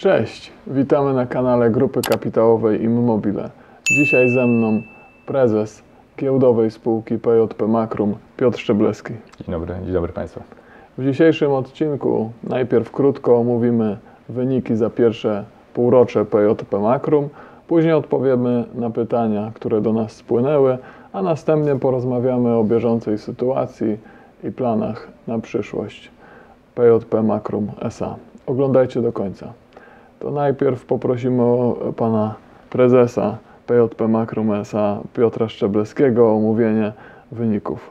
Cześć, witamy na kanale Grupy Kapitałowej Immobile. Dzisiaj ze mną prezes giełdowej spółki PJP Makrum Piotr Szczebleski. Dzień dobry, dzień dobry Państwu. W dzisiejszym odcinku najpierw krótko omówimy wyniki za pierwsze półrocze PJP Makrum, później odpowiemy na pytania, które do nas spłynęły, a następnie porozmawiamy o bieżącej sytuacji i planach na przyszłość PJP Makrum SA. Oglądajcie do końca. To najpierw poprosimy o pana prezesa PJP Makrum SA Piotra Szczebleskiego o omówienie wyników.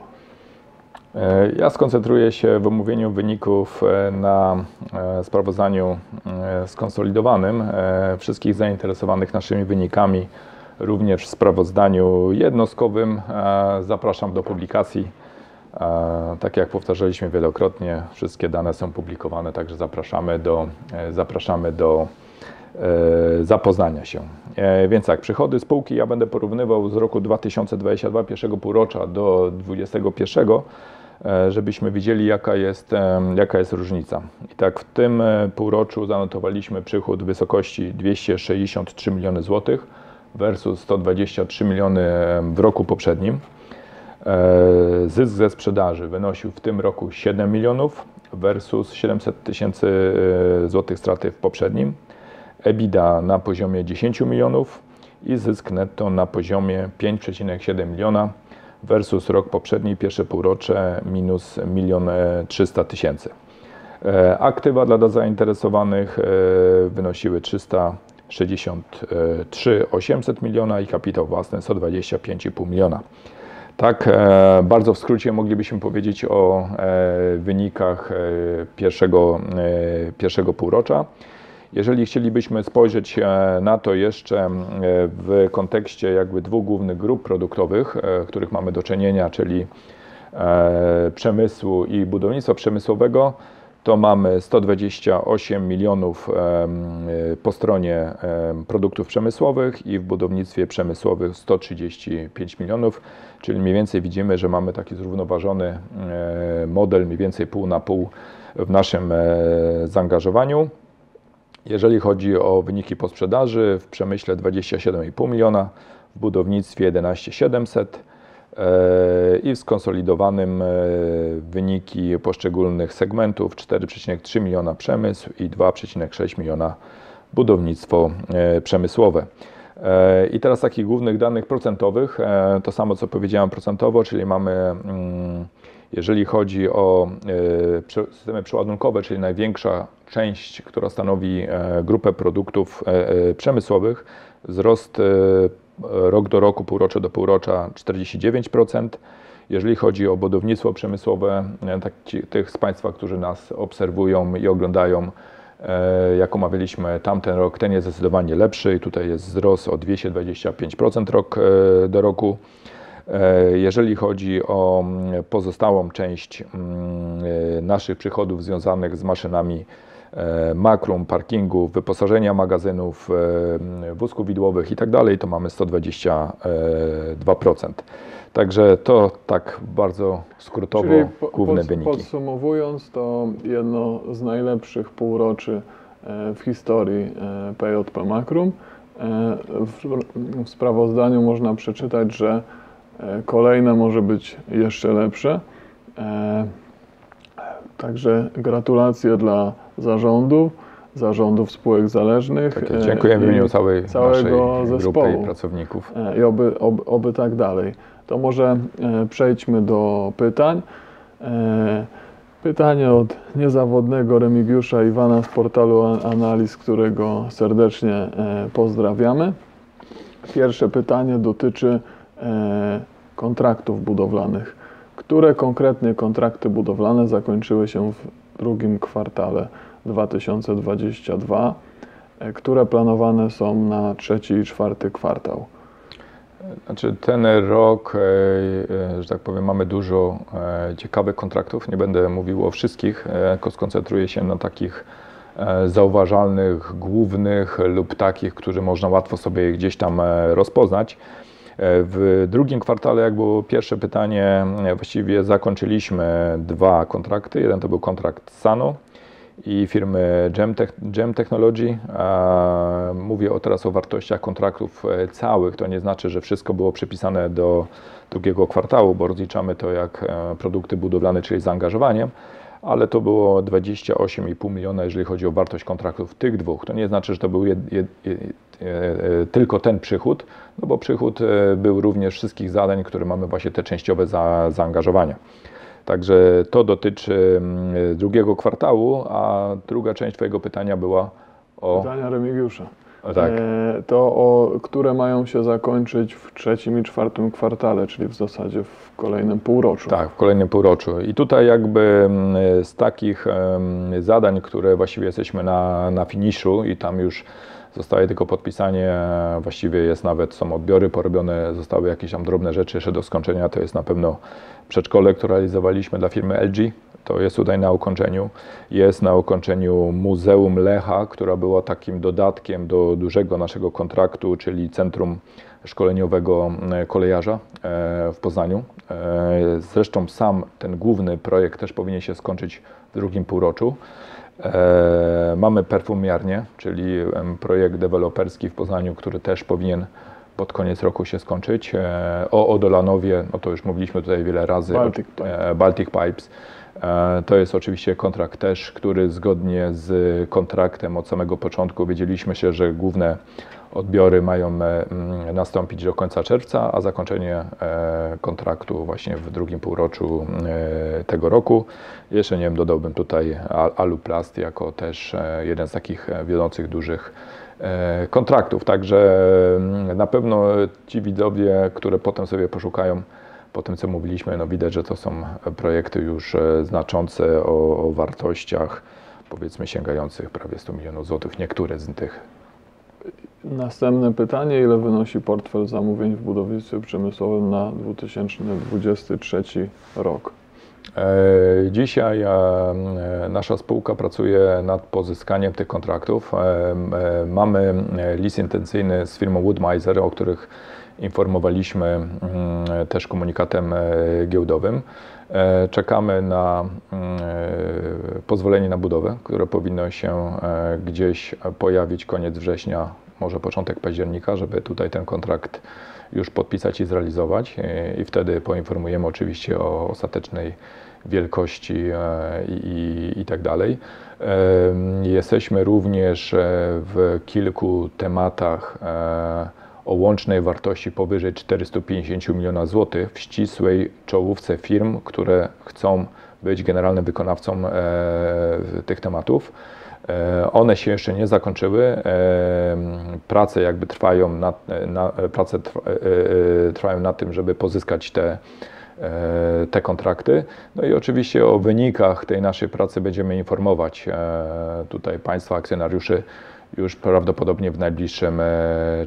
E, Ja skoncentruję się w omówieniu wyników e, na e, sprawozdaniu skonsolidowanym wszystkich zainteresowanych naszymi wynikami, również w sprawozdaniu jednostkowym. Zapraszam do publikacji. Tak jak powtarzaliśmy wielokrotnie, wszystkie dane są publikowane, także zapraszamy do, e, zapraszamy do e, zapoznania się. E, Więc tak, przychody spółki ja będę porównywał z roku 2022, pierwszego półrocza do 2021, e, żebyśmy widzieli jaka jest, jaka jest różnica. I tak w tym półroczu zanotowaliśmy przychód w wysokości 263 miliony złotych versus 123 miliony w roku poprzednim. E, Zysk ze sprzedaży wynosił w tym roku 7 milionów versus 700 tysięcy e, złotych straty w poprzednim. EBITDA na poziomie 10 milionów i zysk netto na poziomie 5,7 miliona versus rok poprzedni, pierwsze półrocze minus 1 300 tysięcy. E, Aktywa dla zainteresowanych wynosiły 363 800 miliona i kapitał własny 125,5 miliona. Tak, e, bardzo w skrócie moglibyśmy powiedzieć o e, wynikach e, pierwszego, pierwszego półrocza. Jeżeli chcielibyśmy spojrzeć na to jeszcze w kontekście jakby dwóch głównych grup produktowych, których mamy do czynienia, czyli przemysłu i budownictwa przemysłowego, to mamy 128 milionów e, po stronie produktów przemysłowych i w budownictwie przemysłowym 135 milionów, czyli mniej więcej widzimy, że mamy taki zrównoważony e, model, mniej więcej pół na pół w naszym e, zaangażowaniu. Jeżeli chodzi o wyniki po sprzedaży, w przemyśle 27,5 miliona, w budownictwie 11,700 e, i w skonsolidowanym e, wyniki poszczególnych segmentów 4,3 miliona przemysł i 2,6 miliona budownictwo e, przemysłowe. E, I teraz takich głównych danych procentowych, e, to samo co powiedziałem procentowo, czyli mamy, mm, jeżeli chodzi o e, systemy przeładunkowe, czyli największa część, która stanowi e, grupę produktów e, e, przemysłowych, wzrost e, rok do roku, półrocze do półrocza 49%. Jeżeli chodzi o budownictwo przemysłowe, e, tak ci, tych z Państwa, którzy nas obserwują i oglądają, e, jak omawialiśmy tamten rok, ten jest zdecydowanie lepszy i tutaj jest wzrost o 225% rok e, do roku. Jeżeli chodzi o mm, pozostałą część mm, naszych przychodów związanych z maszynami makrum, parkingów, wyposażenia magazynów, e, wózków widłowych i tak dalej, to mamy 122%. Także to tak bardzo skrótowo Czyli po, główne pod, wyniki. Podsumowując, to jedno z najlepszych półroczy e, w historii e, PJP Makrum. E, W, sprawozdaniu można przeczytać, że e, kolejne może być jeszcze lepsze. E, Także gratulacje dla zarządu, zarządów spółek zależnych. Tak, e, dziękuję w imieniu całej całego zespołu. i pracowników. E, i oby, oby, oby tak dalej. To może e, przejdźmy do pytań. Pytanie od niezawodnego Remigiusza Iwana z portalu An- Analiz, którego serdecznie pozdrawiamy. Pierwsze pytanie dotyczy kontraktów budowlanych. Które konkretnie kontrakty budowlane zakończyły się w drugim kwartale 2022, e, które planowane są na trzeci i czwarty kwartał? Znaczy ten rok, e, e, że tak powiem, mamy dużo ciekawych kontraktów. Nie będę mówił o wszystkich, tylko skoncentruję się na takich zauważalnych, głównych lub takich, które można łatwo sobie gdzieś tam rozpoznać. W drugim kwartale, jak było pierwsze pytanie, właściwie zakończyliśmy dwa kontrakty. Jeden to był kontrakt Sano i firmy Gem, Tech, Gem Technology. Mówię teraz o wartościach kontraktów e, całych. To nie znaczy, że wszystko było przypisane do drugiego kwartału, bo rozliczamy to jak e, produkty budowlane, czyli zaangażowaniem, ale to było 28,5 miliona, jeżeli chodzi o wartość kontraktów tych dwóch. To nie znaczy, że to był jed, jed, jed, e, tylko ten przychód, no bo przychód był również wszystkich zadań, które mamy właśnie te częściowe za, zaangażowania. Także to dotyczy mm, drugiego kwartału, a druga część Twojego pytania była o. Pytania Remigiusza. o tak. E, to, o, które mają się zakończyć w trzecim i czwartym kwartale, czyli w zasadzie w kolejnym półroczu. Tak, w kolejnym półroczu. I tutaj jakby mm, z takich zadań, które właściwie jesteśmy na, na finiszu i tam już zostaje tylko podpisanie, właściwie jest nawet, są odbiory porobione, zostały jakieś tam drobne rzeczy jeszcze do skończenia, to jest na pewno przedszkole, które realizowaliśmy dla firmy LG, to jest tutaj na ukończeniu. Jest na ukończeniu Muzeum Lecha, która była takim dodatkiem do dużego naszego kontraktu, czyli Centrum Szkoleniowego e, Kolejarza e, w Poznaniu. E, Zresztą sam ten główny projekt też powinien się skończyć w drugim półroczu. E, Mamy perfumiarnię, czyli projekt deweloperski w Poznaniu, który też powinien pod koniec roku się skończyć. E, O Odolanowie, no to już mówiliśmy tutaj wiele razy. Baltic Pipe. e, Baltic Pipes. To jest oczywiście kontrakt też, który zgodnie z kontraktem od samego początku wiedzieliśmy się, że główne odbiory mają e, mm, nastąpić do końca czerwca, a zakończenie e, kontraktu właśnie w drugim półroczu e, tego roku. Jeszcze nie wiem, dodałbym tutaj Al- Aluplast jako też jeden z takich wiodących dużych kontraktów. Także mm, na pewno ci widzowie, które potem sobie poszukają po tym, co mówiliśmy, no widać, że to są projekty już znaczące o, o wartościach powiedzmy sięgających prawie 100 milionów złotych. Niektóre z tych Następne pytanie, ile wynosi portfel zamówień w budownictwie przemysłowym na 2023 rok? E, Dzisiaj e, nasza spółka pracuje nad pozyskaniem tych kontraktów. E, Mamy list intencyjny z firmą Woodmiser, o których informowaliśmy mm, też komunikatem giełdowym. Czekamy na mm, pozwolenie na budowę, które powinno się gdzieś pojawić koniec września, może początek października, żeby tutaj ten kontrakt już podpisać i zrealizować e, i wtedy poinformujemy oczywiście o ostatecznej wielkości e, i, i, i tak dalej. Em, Jesteśmy również e, w kilku tematach e, o łącznej wartości powyżej 450 miliona złotych w ścisłej czołówce firm, które chcą być generalnym wykonawcą e, tych tematów. E, One się jeszcze nie zakończyły. E, Prace jakby trwają nad, na, prace trwa, e, e, trwają nad tym, żeby pozyskać te, e, te kontrakty. No i oczywiście o wynikach tej naszej pracy będziemy informować e, tutaj Państwa akcjonariuszy już prawdopodobnie w najbliższym e,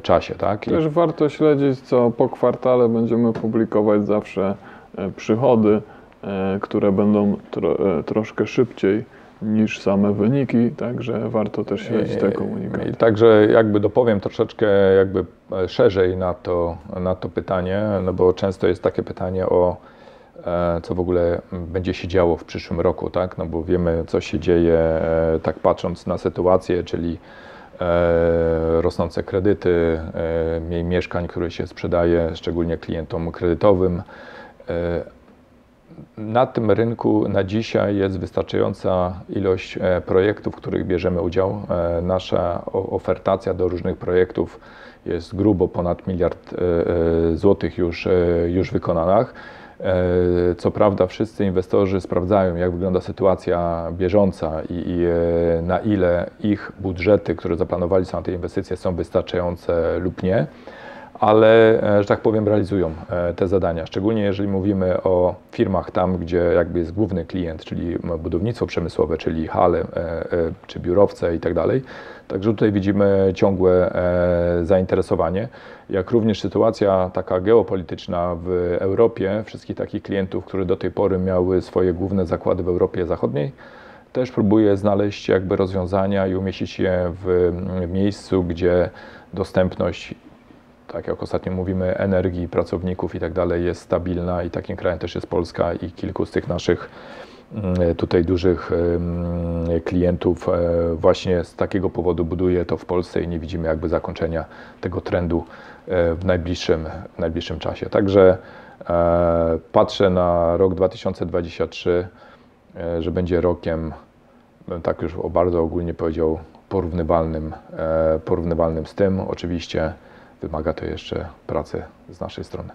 czasie. Tak? Też warto śledzić, co po kwartale będziemy publikować zawsze e, przychody, e, które będą tro, e, troszkę szybciej niż same wyniki, także warto też śledzić te komunikaty. I Także jakby dopowiem troszeczkę jakby e, szerzej na to, na to pytanie, no bo często jest takie pytanie o e, co w ogóle będzie się działo w przyszłym roku, tak? No bo wiemy, co się dzieje, e, tak patrząc na sytuację, czyli rosnące kredyty, mniej mieszkań, które się sprzedaje, szczególnie klientom kredytowym. Na tym rynku na dzisiaj jest wystarczająca ilość e, projektów, w których bierzemy udział. E, Nasza ofertacja do różnych projektów jest grubo ponad miliard e, złotych już, już wykonanych. E, Co prawda wszyscy inwestorzy sprawdzają, jak wygląda sytuacja bieżąca i, i na ile ich budżety, które zaplanowali są na te inwestycje, są wystarczające lub nie ale, e, że tak powiem, realizują e, te zadania. Szczególnie jeżeli mówimy o firmach tam, gdzie jakby jest główny klient, czyli budownictwo przemysłowe, czyli hale e, czy biurowce i tak dalej. Także tutaj widzimy ciągłe zainteresowanie, jak również sytuacja taka geopolityczna w Europie, wszystkich takich klientów, które do tej pory miały swoje główne zakłady w Europie Zachodniej, też próbuje znaleźć jakby rozwiązania i umieścić je w miejscu, gdzie dostępność tak jak ostatnio mówimy, energii, pracowników i tak dalej jest stabilna i takim krajem też jest Polska i kilku z tych naszych mm, tutaj dużych em, klientów e, właśnie z takiego powodu buduje to w Polsce i nie widzimy jakby zakończenia tego trendu e, w najbliższym, w najbliższym czasie. Także e, patrzę na rok 2023, e, że będzie rokiem, tak już bardzo ogólnie powiedział, porównywalnym, porównywalnym z tym. Oczywiście wymaga to jeszcze pracy z naszej strony.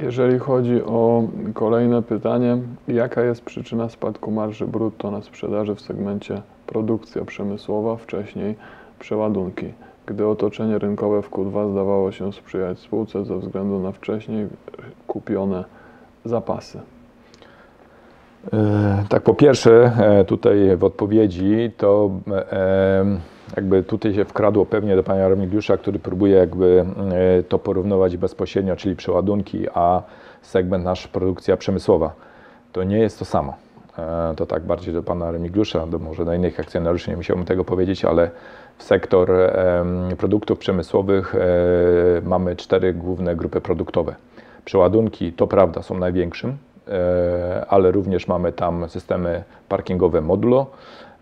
Jeżeli chodzi o kolejne pytanie, jaka jest przyczyna spadku marży brutto na sprzedaży w segmencie produkcja przemysłowa, wcześniej przeładunki, gdy otoczenie rynkowe w Q2 zdawało się sprzyjać spółce ze względu na wcześniej kupione zapasy? E, Tak, po pierwsze, e, tutaj w odpowiedzi to e, jakby tutaj się wkradło pewnie do pana Remigiusza, który próbuje jakby e, to porównywać bezpośrednio, czyli przeładunki, a segment nasz produkcja przemysłowa. To nie jest to samo. E, To tak bardziej do pana Remigiusza, do może do innych akcjonariuszy nie musiałbym tego powiedzieć, ale w sektor produktów przemysłowych e, mamy cztery główne grupy produktowe. Przeładunki, to prawda, są największym, ale również mamy tam systemy parkingowe modulo,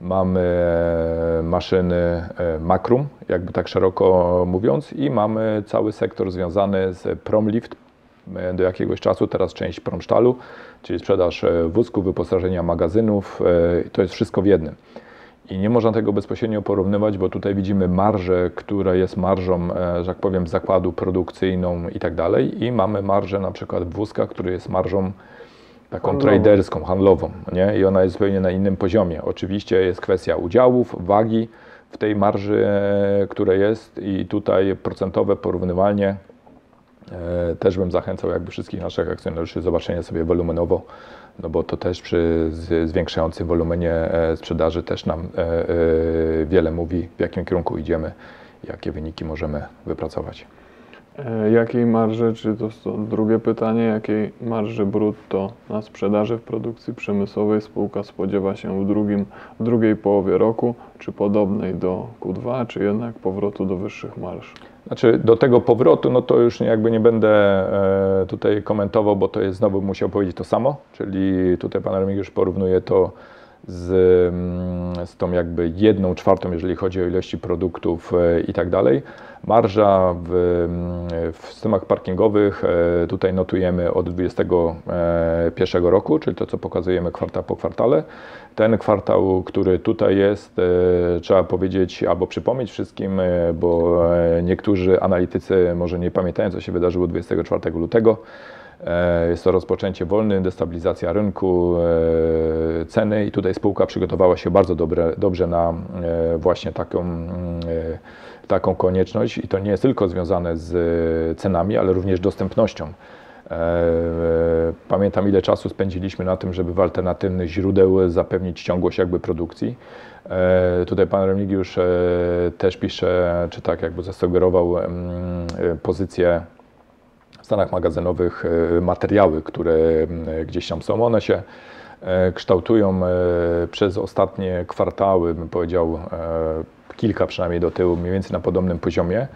mamy e, maszyny e, Makrum, jakby tak szeroko mówiąc, i mamy cały sektor związany z Promlift e, do jakiegoś czasu, teraz część Promsztalu, czyli sprzedaż wózków, wyposażenia magazynów, to jest wszystko w jednym. I nie można tego bezpośrednio porównywać, bo tutaj widzimy marżę, która jest marżą, że tak powiem, zakładu produkcyjną i tak dalej. I mamy marżę na przykład w wózkach, który jest marżą taką Handlową. traderską, handlową, nie? I ona jest zupełnie na innym poziomie. Oczywiście jest kwestia udziałów, wagi w tej marży, e, która jest i tutaj procentowe porównywalnie e, też bym zachęcał jakby wszystkich naszych akcjonariuszy zobaczenia sobie wolumenowo, no bo to też przy zwiększającym wolumenie e, sprzedaży też nam wiele mówi, w jakim kierunku idziemy, jakie wyniki możemy wypracować. E, Jakiej marży, czy to, to drugie pytanie, jakiej marży brutto na sprzedaży w produkcji przemysłowej spółka spodziewa się w, drugim, w drugiej połowie roku, czy podobnej do Q2, czy jednak powrotu do wyższych marż? Znaczy do tego powrotu, no to już jakby nie będę e, tutaj komentował, bo to jest znowu musiał powiedzieć to samo, czyli tutaj pan Remigiusz porównuje to z, mm, z tą jakby jedną czwartą, jeżeli chodzi o ilości produktów e, i tak dalej. Marża w, w systemach parkingowych e, tutaj notujemy od 2021 roku, czyli to co pokazujemy kwartał po kwartale. Ten kwartał, który tutaj jest, e, trzeba powiedzieć albo przypomnieć wszystkim, e, bo e, niektórzy analitycy może nie pamiętają, co się wydarzyło 24 lutego. E, Jest to rozpoczęcie wolny, destabilizacja rynku, e, ceny i tutaj spółka przygotowała się bardzo dobre, dobrze na e, właśnie taką, mm, e, taką konieczność i to nie jest tylko związane z e, cenami, ale również dostępnością. E, Pamiętam ile czasu spędziliśmy na tym, żeby w alternatywnych źródeł zapewnić ciągłość jakby produkcji. E, Tutaj pan Remigiusz e, też pisze, czy tak jakby zasugerował e, pozycję w stanach magazynowych e, materiały, które m, gdzieś tam są. One się e, kształtują e, przez ostatnie kwartały, bym powiedział e, kilka przynajmniej do tyłu, mniej więcej na podobnym poziomie.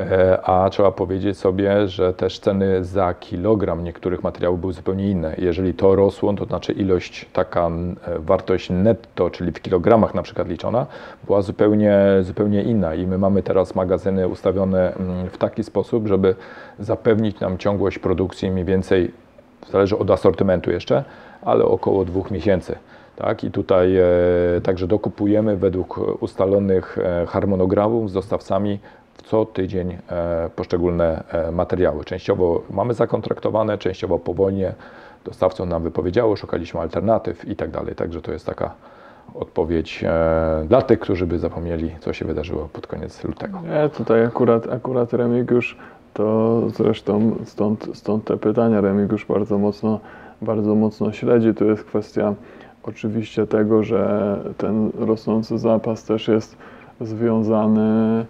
E, A trzeba powiedzieć sobie, że też ceny za kilogram niektórych materiałów były zupełnie inne. Jeżeli to rosło, to znaczy ilość, taka e, wartość netto, czyli w kilogramach na przykład liczona, była zupełnie, zupełnie inna. I my mamy teraz magazyny ustawione w taki sposób, żeby zapewnić nam ciągłość produkcji mniej więcej, zależy od asortymentu jeszcze, ale około dwóch miesięcy. Tak? I tutaj e, także dokupujemy według ustalonych e, harmonogramów z dostawcami co tydzień e, poszczególne e, materiały. Częściowo mamy zakontraktowane, częściowo powolnie. Dostawcą nam wypowiedziało, szukaliśmy alternatyw i tak dalej. Także to jest taka odpowiedź dla tych, którzy by zapomnieli, co się wydarzyło pod koniec lutego. Nie, tutaj akurat, akurat Remigiusz, to zresztą stąd, stąd te pytania. Remigiusz bardzo mocno, bardzo mocno śledzi. Tu jest kwestia oczywiście tego, że ten rosnący zapas też jest związany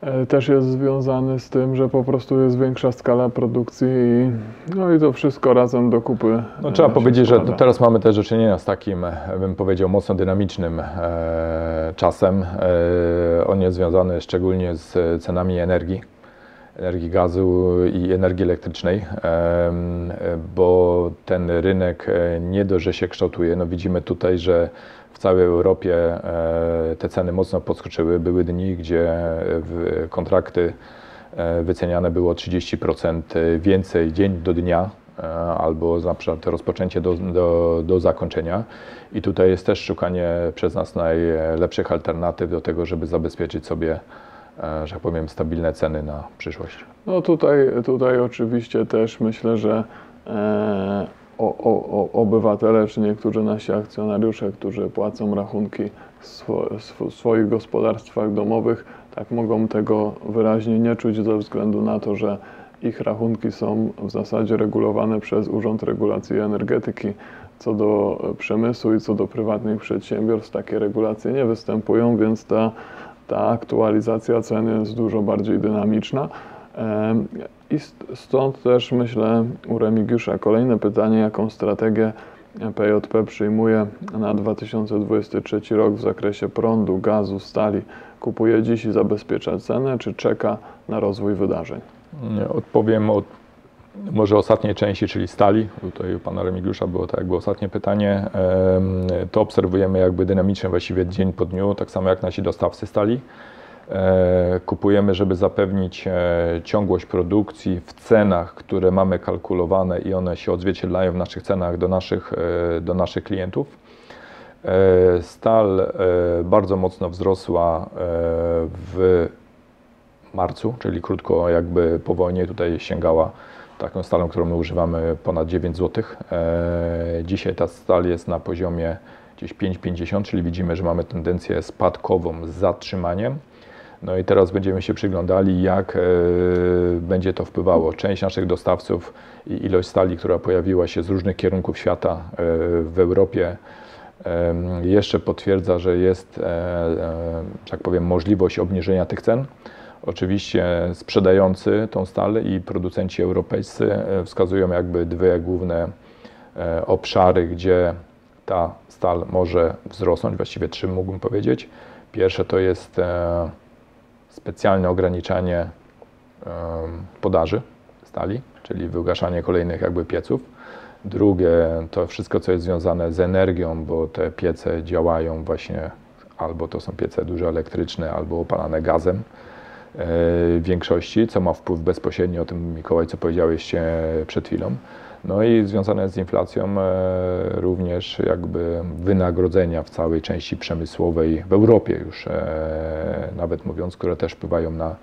e, też jest związany z tym, że po prostu jest większa skala produkcji i, no i to wszystko razem do kupy. No, e, trzeba powiedzieć, że składa. teraz mamy też do czynienia z takim, e, bym powiedział, mocno dynamicznym e, czasem. E, on jest związany szczególnie z cenami energii. Energii gazu i energii elektrycznej, e, bo ten rynek e, nie dość, że się kształtuje. No widzimy tutaj, że w całej Europie e, te ceny mocno podskoczyły. Były dni, gdzie w- kontrakty e, wyceniane było 30% więcej dzień do dnia, e, albo na przykład rozpoczęcie do, do, do zakończenia. I tutaj jest też szukanie przez nas najlepszych alternatyw do tego, żeby zabezpieczyć sobie, e, że tak powiem, stabilne ceny na przyszłość. No tutaj, tutaj oczywiście też myślę, że e, o, o, o, obywatele czy niektórzy nasi akcjonariusze, którzy płacą rachunki w swo, sw, swoich gospodarstwach domowych, tak mogą tego wyraźnie nie czuć ze względu na to, że ich rachunki są w zasadzie regulowane przez Urząd Regulacji Energetyki. Co do przemysłu i co do prywatnych przedsiębiorstw, takie regulacje nie występują, więc ta, ta aktualizacja cen jest dużo bardziej dynamiczna. I st- stąd też myślę u Remigiusza kolejne pytanie, jaką strategię PJP przyjmuje na 2023 rok w zakresie prądu, gazu, stali. Kupuje dziś i zabezpiecza cenę, czy czeka na rozwój wydarzeń? Odpowiem od może ostatniej części, czyli stali. Tutaj u pana Remigiusza było tak jakby ostatnie pytanie. To obserwujemy jakby dynamicznie właściwie dzień po dniu, tak samo jak nasi dostawcy stali. E, Kupujemy, żeby zapewnić e, ciągłość produkcji w cenach, które mamy kalkulowane i one się odzwierciedlają w naszych cenach do naszych, e, do naszych klientów. Stal bardzo mocno wzrosła w marcu, czyli krótko jakby po wojnie tutaj sięgała taką stalą, którą my używamy ponad 9 zł. E, Dzisiaj ta stal jest na poziomie gdzieś 5,50, czyli widzimy, że mamy tendencję spadkową z zatrzymaniem. No i teraz będziemy się przyglądali, jak e, będzie to wpływało. Część naszych dostawców i ilość stali, która pojawiła się z różnych kierunków świata e, w Europie, jeszcze potwierdza, że jest, że tak powiem, możliwość obniżenia tych cen. Oczywiście sprzedający tą stal i producenci europejscy e, wskazują jakby dwie główne e, obszary, gdzie ta stal może wzrosnąć, właściwie trzy mógłbym powiedzieć. Pierwsze to jest e, specjalne ograniczanie podaży stali, czyli wygaszanie kolejnych jakby pieców. Drugie to wszystko, co jest związane z energią, bo te piece działają właśnie albo to są piece dużo elektryczne, albo opalane gazem większości, co ma wpływ bezpośredni o tym, Mikołaj, co powiedziałeś e, przed chwilą. No i związane z inflacją e, również jakby wynagrodzenia w całej części przemysłowej w Europie już, e, nawet mówiąc, które też wpływają na,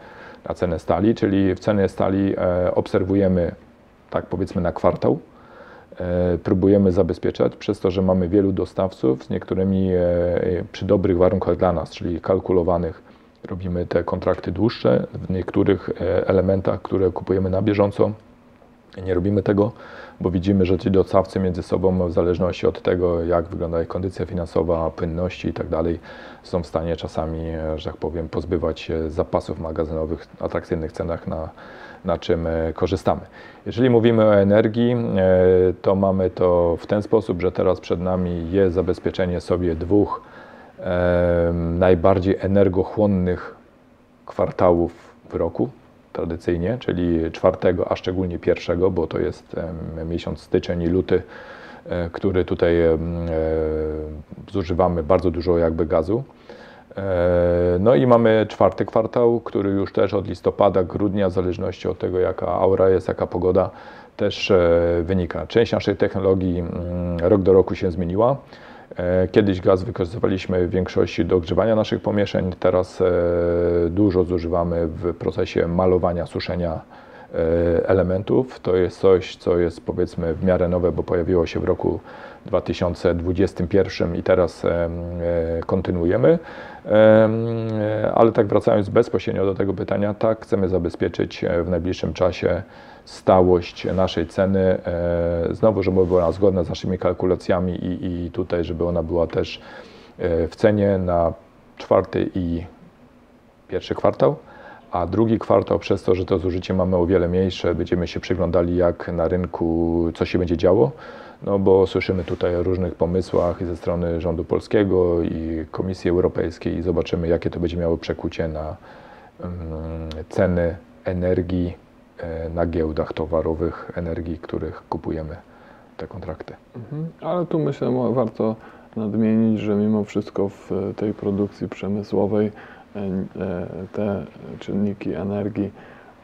na cenę stali, czyli w cenie stali e, obserwujemy, tak powiedzmy, na kwartał. E, próbujemy zabezpieczać przez to, że mamy wielu dostawców z niektórymi e, przy dobrych warunkach dla nas, czyli kalkulowanych. Robimy te kontrakty dłuższe w niektórych e, elementach, które kupujemy na bieżąco. Nie robimy tego, bo widzimy, że ci dostawcy między sobą, w zależności od tego, jak wygląda ich kondycja finansowa, płynności i tak są w stanie czasami, e, że tak powiem, pozbywać się zapasów magazynowych w atrakcyjnych cenach, na, na czym e, korzystamy. Jeżeli mówimy o energii, to mamy to w ten sposób, że teraz przed nami jest zabezpieczenie sobie dwóch najbardziej energochłonnych kwartałów w roku tradycyjnie, czyli czwartego, a szczególnie pierwszego, bo to jest miesiąc styczeń i luty, e, który tutaj e, zużywamy bardzo dużo jakby gazu. E, No i mamy czwarty kwartał, który już też od listopada, grudnia, w zależności od tego jaka aura jest, jaka pogoda, też wynika. Część naszej technologii mm, rok do roku się zmieniła. E, Kiedyś gaz wykorzystywaliśmy w większości do ogrzewania naszych pomieszczeń, teraz e, dużo zużywamy w procesie malowania, suszenia e, elementów. To jest coś, co jest powiedzmy w miarę nowe, bo pojawiło się w roku 2021 i teraz em, kontynuujemy. Em, Ale tak wracając bezpośrednio do tego pytania, tak chcemy zabezpieczyć w najbliższym czasie stałość naszej ceny. e, Znowu, żeby była ona zgodna z naszymi kalkulacjami i, i tutaj, żeby ona była też e, w cenie na czwarty i pierwszy kwartał, a drugi kwartał przez to, że to zużycie mamy o wiele mniejsze, będziemy się przyglądali jak na rynku, co się będzie działo, no bo słyszymy tutaj o różnych pomysłach i ze strony rządu polskiego i Komisji Europejskiej i zobaczymy jakie to będzie miało przekucie na mm, ceny energii na giełdach towarowych, energii, których kupujemy te kontrakty. Mhm. Ale tu myślę, warto nadmienić, że mimo wszystko w e, tej produkcji przemysłowej e, e, te czynniki energii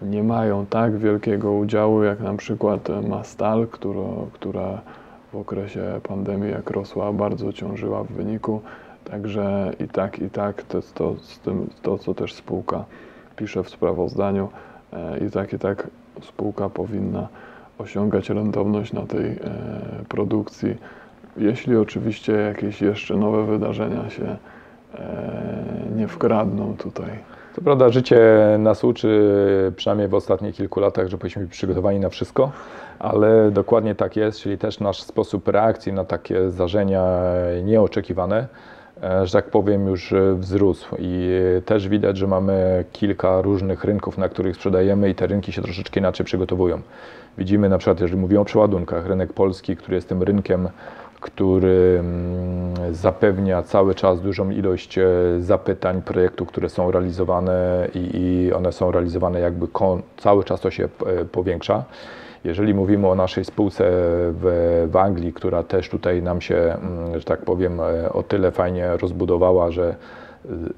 nie mają tak wielkiego udziału, jak na przykład e, ma stal, która, która w okresie pandemii, jak rosła, bardzo ciążyła w wyniku. Także i tak, i tak to jest to, to co też spółka pisze w sprawozdaniu, e, i tak, i tak spółka powinna osiągać rentowność na tej e, produkcji, jeśli oczywiście jakieś jeszcze nowe wydarzenia się e, nie wkradną tutaj. Co prawda życie nas uczy, przynajmniej w ostatnich kilku latach, że powinniśmy być przygotowani na wszystko, ale dokładnie tak jest, czyli też nasz sposób reakcji na takie zdarzenia nieoczekiwane, e, że tak powiem, już e, wzrósł i też widać, że mamy kilka różnych rynków, na których sprzedajemy i te rynki się troszeczkę inaczej przygotowują. Widzimy na przykład, jeżeli mówimy o przeładunkach, rynek polski, który jest tym rynkiem, który mm, zapewnia cały czas dużą ilość e, zapytań, projektów, które są realizowane i, one są realizowane jakby cały czas to się e, powiększa. Jeżeli mówimy o naszej spółce w, w Anglii, która też tutaj nam się, mm, że tak powiem, e, o tyle fajnie rozbudowała, że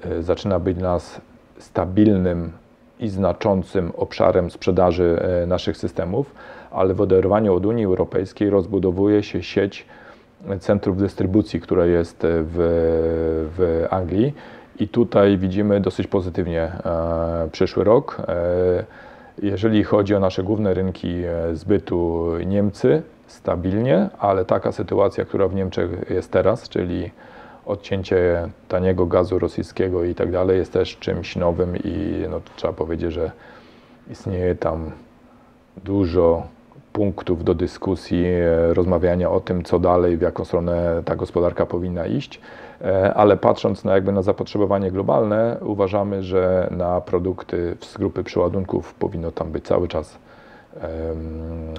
e, zaczyna być nas stabilnym i znaczącym obszarem sprzedaży e, naszych systemów, ale w oderwaniu od Unii Europejskiej rozbudowuje się sieć centrów dystrybucji, która jest w, w Anglii. I tutaj widzimy dosyć pozytywnie e, przyszły rok. E, jeżeli chodzi o nasze główne rynki e, zbytu, Niemcy stabilnie, ale taka sytuacja, która w Niemczech jest teraz, czyli odcięcie taniego gazu rosyjskiego i tak dalej, jest też czymś nowym i no, trzeba powiedzieć, że istnieje tam dużo punktów do dyskusji, e, rozmawiania o tym, co dalej, w jaką stronę ta gospodarka powinna iść, ale patrząc na jakby na zapotrzebowanie globalne, uważamy, że na produkty z grupy przeładunków powinno tam być cały czas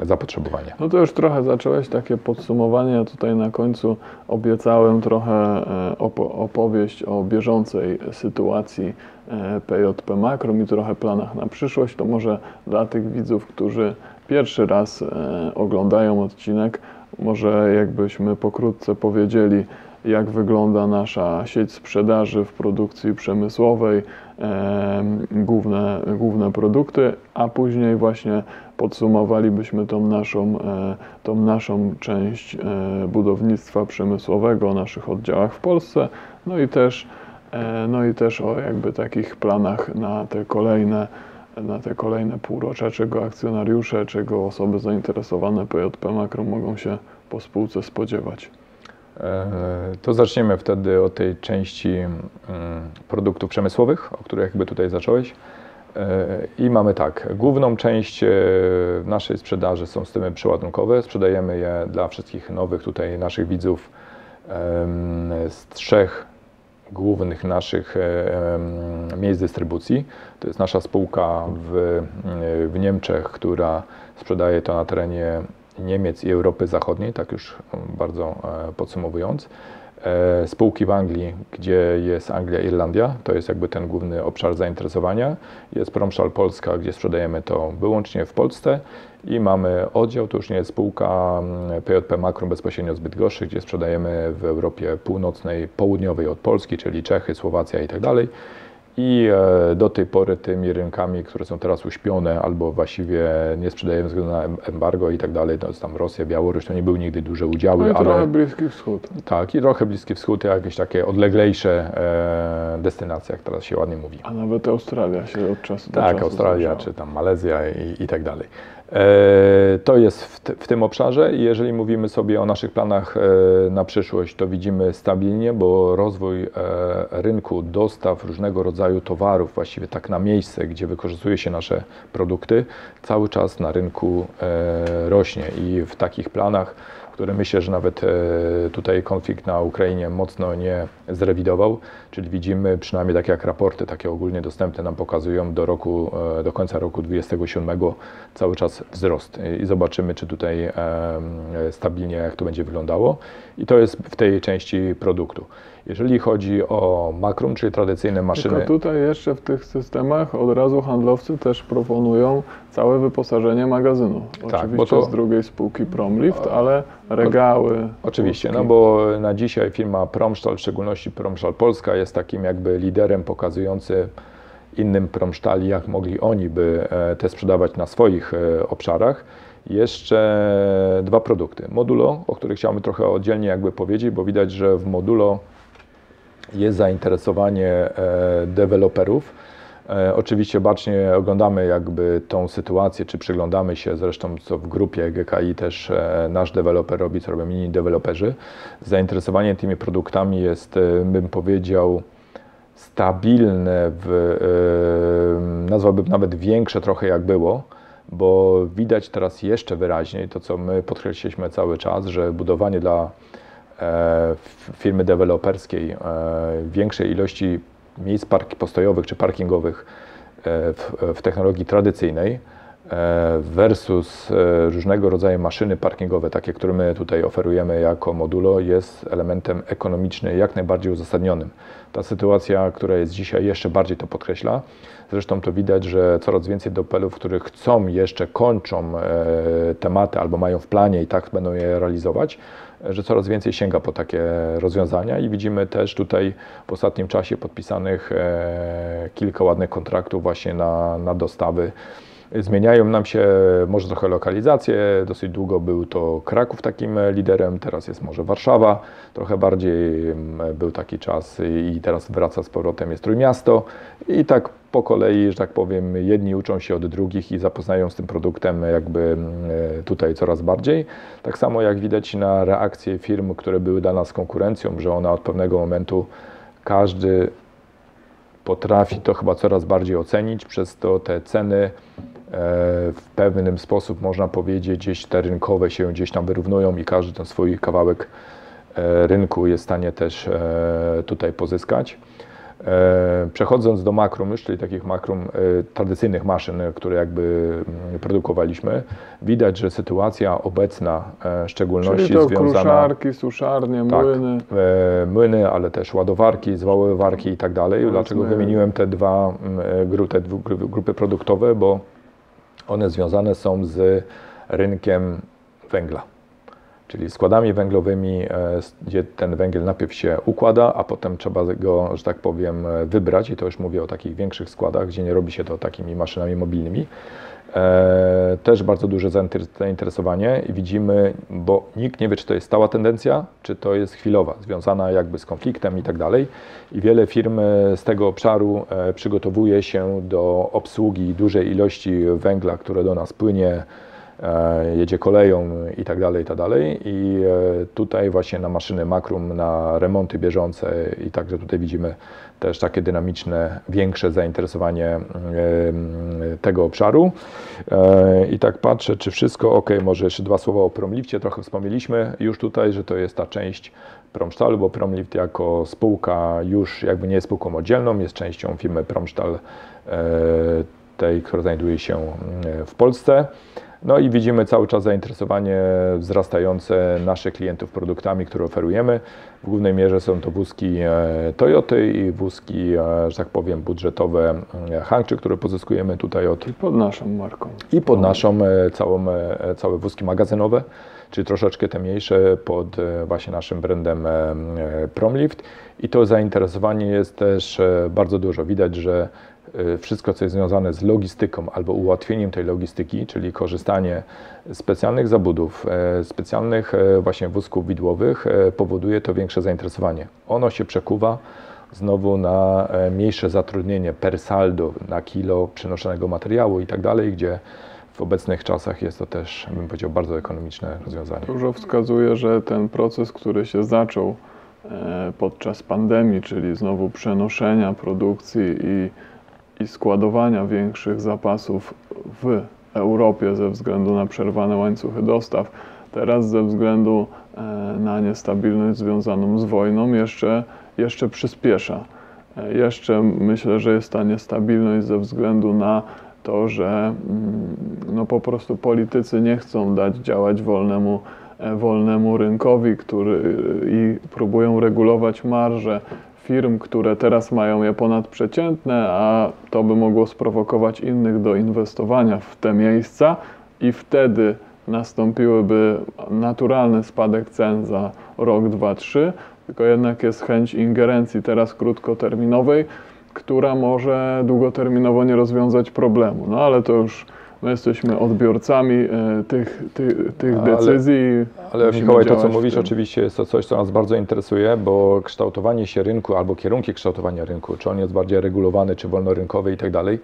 zapotrzebowanie. No to już trochę zacząłeś takie podsumowanie. Tutaj na końcu obiecałem trochę e, opo- opowieść o bieżącej sytuacji e, PJP Makrom i trochę planach na przyszłość. To może dla tych widzów, którzy pierwszy raz e, oglądają odcinek, może jakbyśmy pokrótce powiedzieli, jak wygląda nasza sieć sprzedaży w produkcji przemysłowej, em, główne, główne produkty, a później właśnie podsumowalibyśmy tą naszą, e, tą naszą część e, budownictwa przemysłowego o naszych oddziałach w Polsce, no i też, e, no i też o jakby takich planach na te kolejne na te kolejne półrocza, czego akcjonariusze, czego osoby zainteresowane PJP Makro mogą się po spółce spodziewać. E, To zaczniemy wtedy od tej części mm, produktów przemysłowych, o których jakby tutaj zacząłeś. E, I mamy tak, główną część e, naszej sprzedaży są systemy przeładunkowe. Sprzedajemy je dla wszystkich nowych tutaj naszych widzów z trzech głównych naszych miejsc dystrybucji. To jest nasza spółka w, w Niemczech, która sprzedaje to na terenie Niemiec i Europy Zachodniej, tak już bardzo e, podsumowując. E, Spółki w Anglii, gdzie jest Anglia, Irlandia, to jest jakby ten główny obszar zainteresowania. Jest Promszal Polska, gdzie sprzedajemy to wyłącznie w Polsce i mamy oddział, to już nie jest spółka mm, PJP Makrum bezpośrednio z Bydgoszczy, gdzie sprzedajemy w Europie Północnej, Południowej od Polski, czyli Czechy, Słowacja i tak dalej. I e, do tej pory tymi rynkami, które są teraz uśpione albo właściwie nie sprzedajemy ze względu na em- embargo i tak dalej, to jest tam Rosja, Białoruś, to nie były nigdy duże udziały, No i trochę ale Bliski Wschód. tak, i trochę Bliski Wschód, jakieś takie odleglejsze e, destynacje, jak teraz się ładnie mówi. A nawet Australia się od czasu do Tak, czasu Australia zdarzała. czy tam Malezja i, i tak dalej. E, to jest w, w tym obszarze i jeżeli mówimy sobie o naszych planach e, na przyszłość, to widzimy stabilnie, bo rozwój e, rynku dostaw różnego rodzaju towarów, właściwie tak na miejsce, gdzie wykorzystuje się nasze produkty, cały czas na rynku rośnie. I w takich planach, które myślę, że nawet e, tutaj konflikt na Ukrainie mocno nie zrewidował, czyli widzimy przynajmniej tak jak raporty takie ogólnie dostępne nam pokazują do roku, e, do końca roku 2027 cały czas wzrost i zobaczymy, czy tutaj e, stabilnie jak to będzie wyglądało. I to jest w tej części produktu. Jeżeli chodzi o makrum, czyli tradycyjne maszyny. Tylko tutaj jeszcze w tych systemach od razu handlowcy też proponują całe wyposażenie magazynu. Tak, bo Oczywiście to- z drugiej spółki Promlift, ale regały. Oczywiście, no kostki. bo na dzisiaj firma Promstal, w szczególności Promstal Polska, jest takim jakby liderem pokazujący innym Promstali, jak mogli oni by e, te sprzedawać na swoich e, obszarach. Jeszcze dwa produkty. Modulo, o których chciałbym trochę oddzielnie jakby powiedzieć, bo widać, że w Modulo jest zainteresowanie e, deweloperów. E, Oczywiście bacznie oglądamy jakby tą sytuację, czy przyglądamy się zresztą co w grupie GKI też e, nasz deweloper robi, co robią inni deweloperzy. Zainteresowanie tymi produktami jest, e, bym powiedział, stabilne, w, nazwałbym nawet większe trochę jak było, bo widać teraz jeszcze wyraźniej to, co my podkreśliliśmy cały czas, że budowanie dla firmy deweloperskiej większej ilości miejsc park postojowych czy parkingowych e, w, w technologii tradycyjnej e, versus e, różnego rodzaju maszyny parkingowe, takie, które my tutaj oferujemy jako modulo, jest elementem ekonomicznym jak najbardziej uzasadnionym. Ta sytuacja, która jest dzisiaj, jeszcze bardziej to podkreśla. Zresztą to widać, że coraz więcej deweloperów, których chcą jeszcze, kończą tematy albo mają w planie i tak będą je realizować, że coraz więcej sięga po takie rozwiązania i widzimy też tutaj w ostatnim czasie podpisanych e, kilka ładnych kontraktów właśnie na, na dostawy. Zmieniają nam się może trochę lokalizacje. Dosyć długo był to Kraków takim liderem, teraz jest może Warszawa. Trochę bardziej mm, był taki czas i teraz wraca z powrotem jest Trójmiasto. I tak po kolei, że tak powiem, jedni uczą się od drugich i zapoznają z tym produktem jakby mm, tutaj coraz bardziej. Tak samo jak widać na reakcje firm, które były dla nas konkurencją, że ona od pewnego momentu każdy potrafi to chyba coraz bardziej ocenić, przez to te ceny e, w pewnym sposób można powiedzieć gdzieś te rynkowe się gdzieś tam wyrównują i każdy ten swój kawałek e, rynku jest w stanie też e, tutaj pozyskać. E, Przechodząc do makrum już, czyli takich makrum e, tradycyjnych maszyn, które jakby mm, produkowaliśmy, widać, że sytuacja obecna, e, w szczególności Czyli to związana kruszarki, suszarnie, Tak. młyny. młyny, ale też ładowarki, zwałowarki i tak dalej. Dlaczego wymieniłem te dwa mm, te grupy produktowe? Bo one związane są z rynkiem węgla. Czyli składami węglowymi, e, gdzie ten węgiel najpierw się układa, a potem trzeba go, że tak powiem, e, wybrać. I to już mówię o takich większych składach, gdzie nie robi się to takimi maszynami mobilnymi. E, też bardzo duże zainter- zainteresowanie i widzimy, bo nikt nie wie, czy to jest stała tendencja, czy to jest chwilowa, związana jakby z konfliktem i tak dalej. I wiele firm z tego obszaru przygotowuje się do obsługi dużej ilości węgla, które do nas płynie, jedzie koleją i tak dalej, i tak dalej. I e, tutaj właśnie na maszyny Makrum, na remonty bieżące i także tutaj widzimy też takie dynamiczne, większe zainteresowanie e, tego obszaru. E, I tak patrzę, czy wszystko ok. Może jeszcze dwa słowa o Promlifcie. Trochę wspomnieliśmy już tutaj, że to jest ta część Promstalu, bo Promlift jako spółka już jakby nie jest spółką oddzielną, jest częścią firmy Promstal, e, tej, która znajduje się w Polsce. No i widzimy cały czas zainteresowanie wzrastające naszych klientów produktami, które oferujemy. W głównej mierze są to wózki e, Toyoty i wózki, e, że tak powiem, budżetowe e, Hangczy, które pozyskujemy tutaj od I pod naszą marką. i pod naszą całą, całe wózki magazynowe, czyli troszeczkę te mniejsze pod właśnie naszym brandem Promlift. I to zainteresowanie jest też bardzo dużo. Widać, że wszystko, co jest związane z logistyką albo ułatwieniem tej logistyki, czyli korzystanie z specjalnych zabudów, e, specjalnych e, właśnie wózków widłowych, e, powoduje to większe zainteresowanie. Ono się przekuwa znowu na mniejsze zatrudnienie per saldo na kilo przynoszonego materiału i tak dalej, gdzie w obecnych czasach jest to też, bym powiedział, bardzo ekonomiczne rozwiązanie. Dużo wskazuje, że ten proces, który się zaczął podczas pandemii, czyli znowu przenoszenia produkcji i, i składowania większych zapasów w Europie ze względu na przerwane łańcuchy dostaw, teraz ze względu e, na niestabilność związaną z wojną jeszcze, jeszcze przyspiesza. E, Jeszcze myślę, że jest ta niestabilność ze względu na to, że mm, no po prostu politycy nie chcą dać działać wolnemu, e, wolnemu rynkowi, który i próbują regulować marże firm, które teraz mają je ponadprzeciętne, a to by mogło sprowokować innych do inwestowania w te miejsca i wtedy nastąpiłyby naturalny spadek cen za rok, dwa, trzy, tylko jednak jest chęć ingerencji teraz krótkoterminowej, która może długoterminowo nie rozwiązać problemu. No ale to już my jesteśmy odbiorcami e, tych, tych, tych Ale- decyzji. Ale musimy Mikołaj, to co mówisz oczywiście jest to coś, co nas bardzo interesuje, bo kształtowanie się rynku albo kierunki kształtowania rynku, czy on jest bardziej regulowany, czy wolnorynkowy i tak dalej,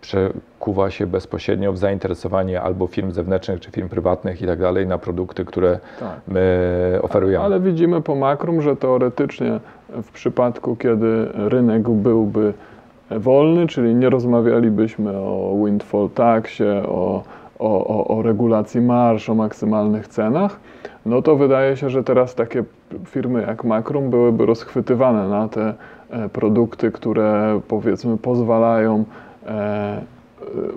przekuwa się bezpośrednio w zainteresowanie albo firm zewnętrznych, czy firm prywatnych i tak dalej na produkty, które Tak. my oferujemy. Ale widzimy po makrum, że teoretycznie w przypadku, kiedy rynek byłby wolny, czyli nie rozmawialibyśmy o windfall taxie, o, o, o, o regulacji marsz, o maksymalnych cenach, no to wydaje się, że teraz takie firmy jak Makrum byłyby rozchwytywane na te e, produkty, które powiedzmy pozwalają e,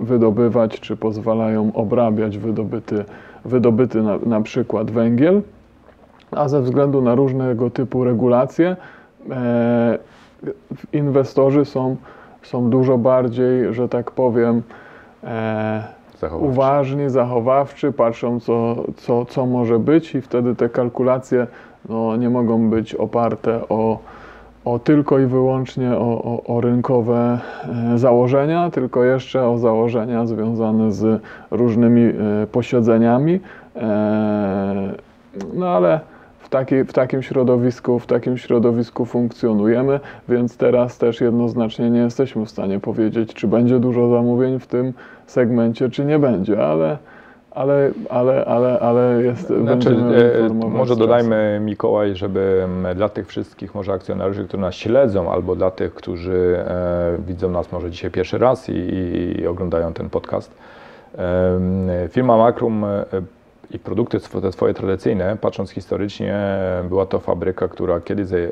wydobywać, czy pozwalają obrabiać wydobyty, wydobyty na, na przykład węgiel, a ze względu na różnego typu regulacje e, inwestorzy są, są dużo bardziej, że tak powiem, e, Zachowawczy. uważni, zachowawczy, patrzą co, co, co może być i wtedy te kalkulacje no, nie mogą być oparte o, o tylko i wyłącznie o, o, o rynkowe e, założenia, tylko jeszcze o założenia związane z różnymi e, posiedzeniami. E, no ale takiej, w takim środowisku, w takim środowisku funkcjonujemy, więc teraz też jednoznacznie nie jesteśmy w stanie powiedzieć, czy będzie dużo zamówień w tym segmencie, czy nie będzie, ale, ale, ale, ale, ale jest, Znaczy, e, informować może dodajmy, Mikołaj, żeby m, dla tych wszystkich może akcjonariuszy, którzy nas śledzą, albo dla tych, którzy e, widzą nas może dzisiaj pierwszy raz i, i, oglądają ten podcast. Em, Firma Makrum e, i produkty te swoje tradycyjne, patrząc historycznie, e, była to fabryka, która kiedyś e,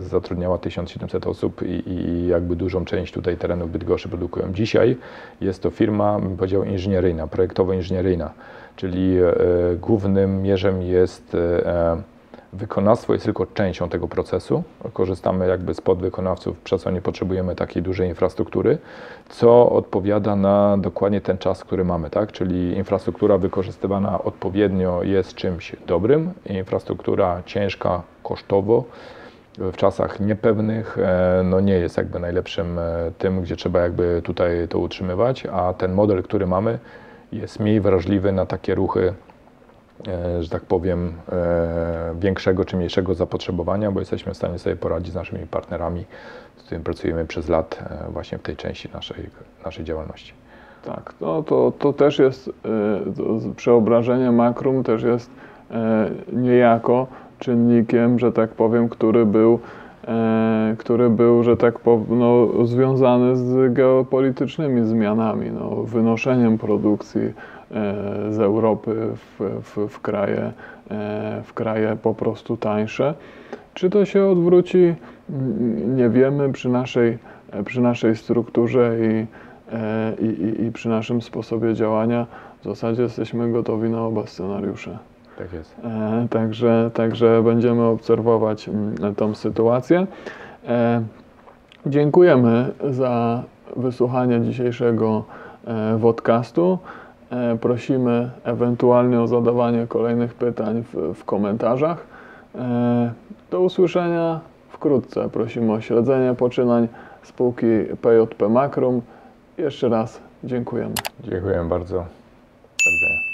zatrudniała 1700 osób i, i jakby dużą część tutaj terenów Bydgoszczy produkują. Dzisiaj jest to firma, bym powiedział, inżynieryjna, projektowo-inżynieryjna, czyli e, głównym mierzem jest e, wykonawstwo, jest tylko częścią tego procesu. Korzystamy jakby z podwykonawców, przez co nie potrzebujemy takiej dużej infrastruktury, co odpowiada na dokładnie ten czas, który mamy, tak? Czyli infrastruktura wykorzystywana odpowiednio jest czymś dobrym, infrastruktura ciężka kosztowo w czasach niepewnych e, no nie jest jakby najlepszym e, tym, gdzie trzeba jakby tutaj to utrzymywać, a ten model, który mamy jest mniej wrażliwy na takie ruchy że tak powiem, e, większego czy mniejszego zapotrzebowania, bo jesteśmy w stanie sobie poradzić z naszymi partnerami, z którymi pracujemy przez lat e, właśnie w tej części naszej, naszej działalności. Tak, no to, to też jest, przeobrażenie makrum też jest e, niejako czynnikiem, że tak powiem, który był, e, który był, że tak powiem, no, związany z geopolitycznymi zmianami, no, wynoszeniem produkcji e, z Europy w, w, w, kraje, e, w kraje po prostu tańsze. Czy to się odwróci? Nie wiemy przy naszej, przy naszej strukturze i, e, i, i, i przy naszym sposobie działania w zasadzie jesteśmy gotowi na oba scenariusze. Tak jest. E, Także, także będziemy obserwować tą sytuację. E, Dziękujemy za wysłuchanie dzisiejszego e, podcastu. E, Prosimy ewentualnie o zadawanie kolejnych pytań w, w komentarzach. E, Do usłyszenia wkrótce. Prosimy o śledzenie poczynań spółki PJP Makrum. Jeszcze raz dziękujemy. Dziękuję bardzo. Do widzenia.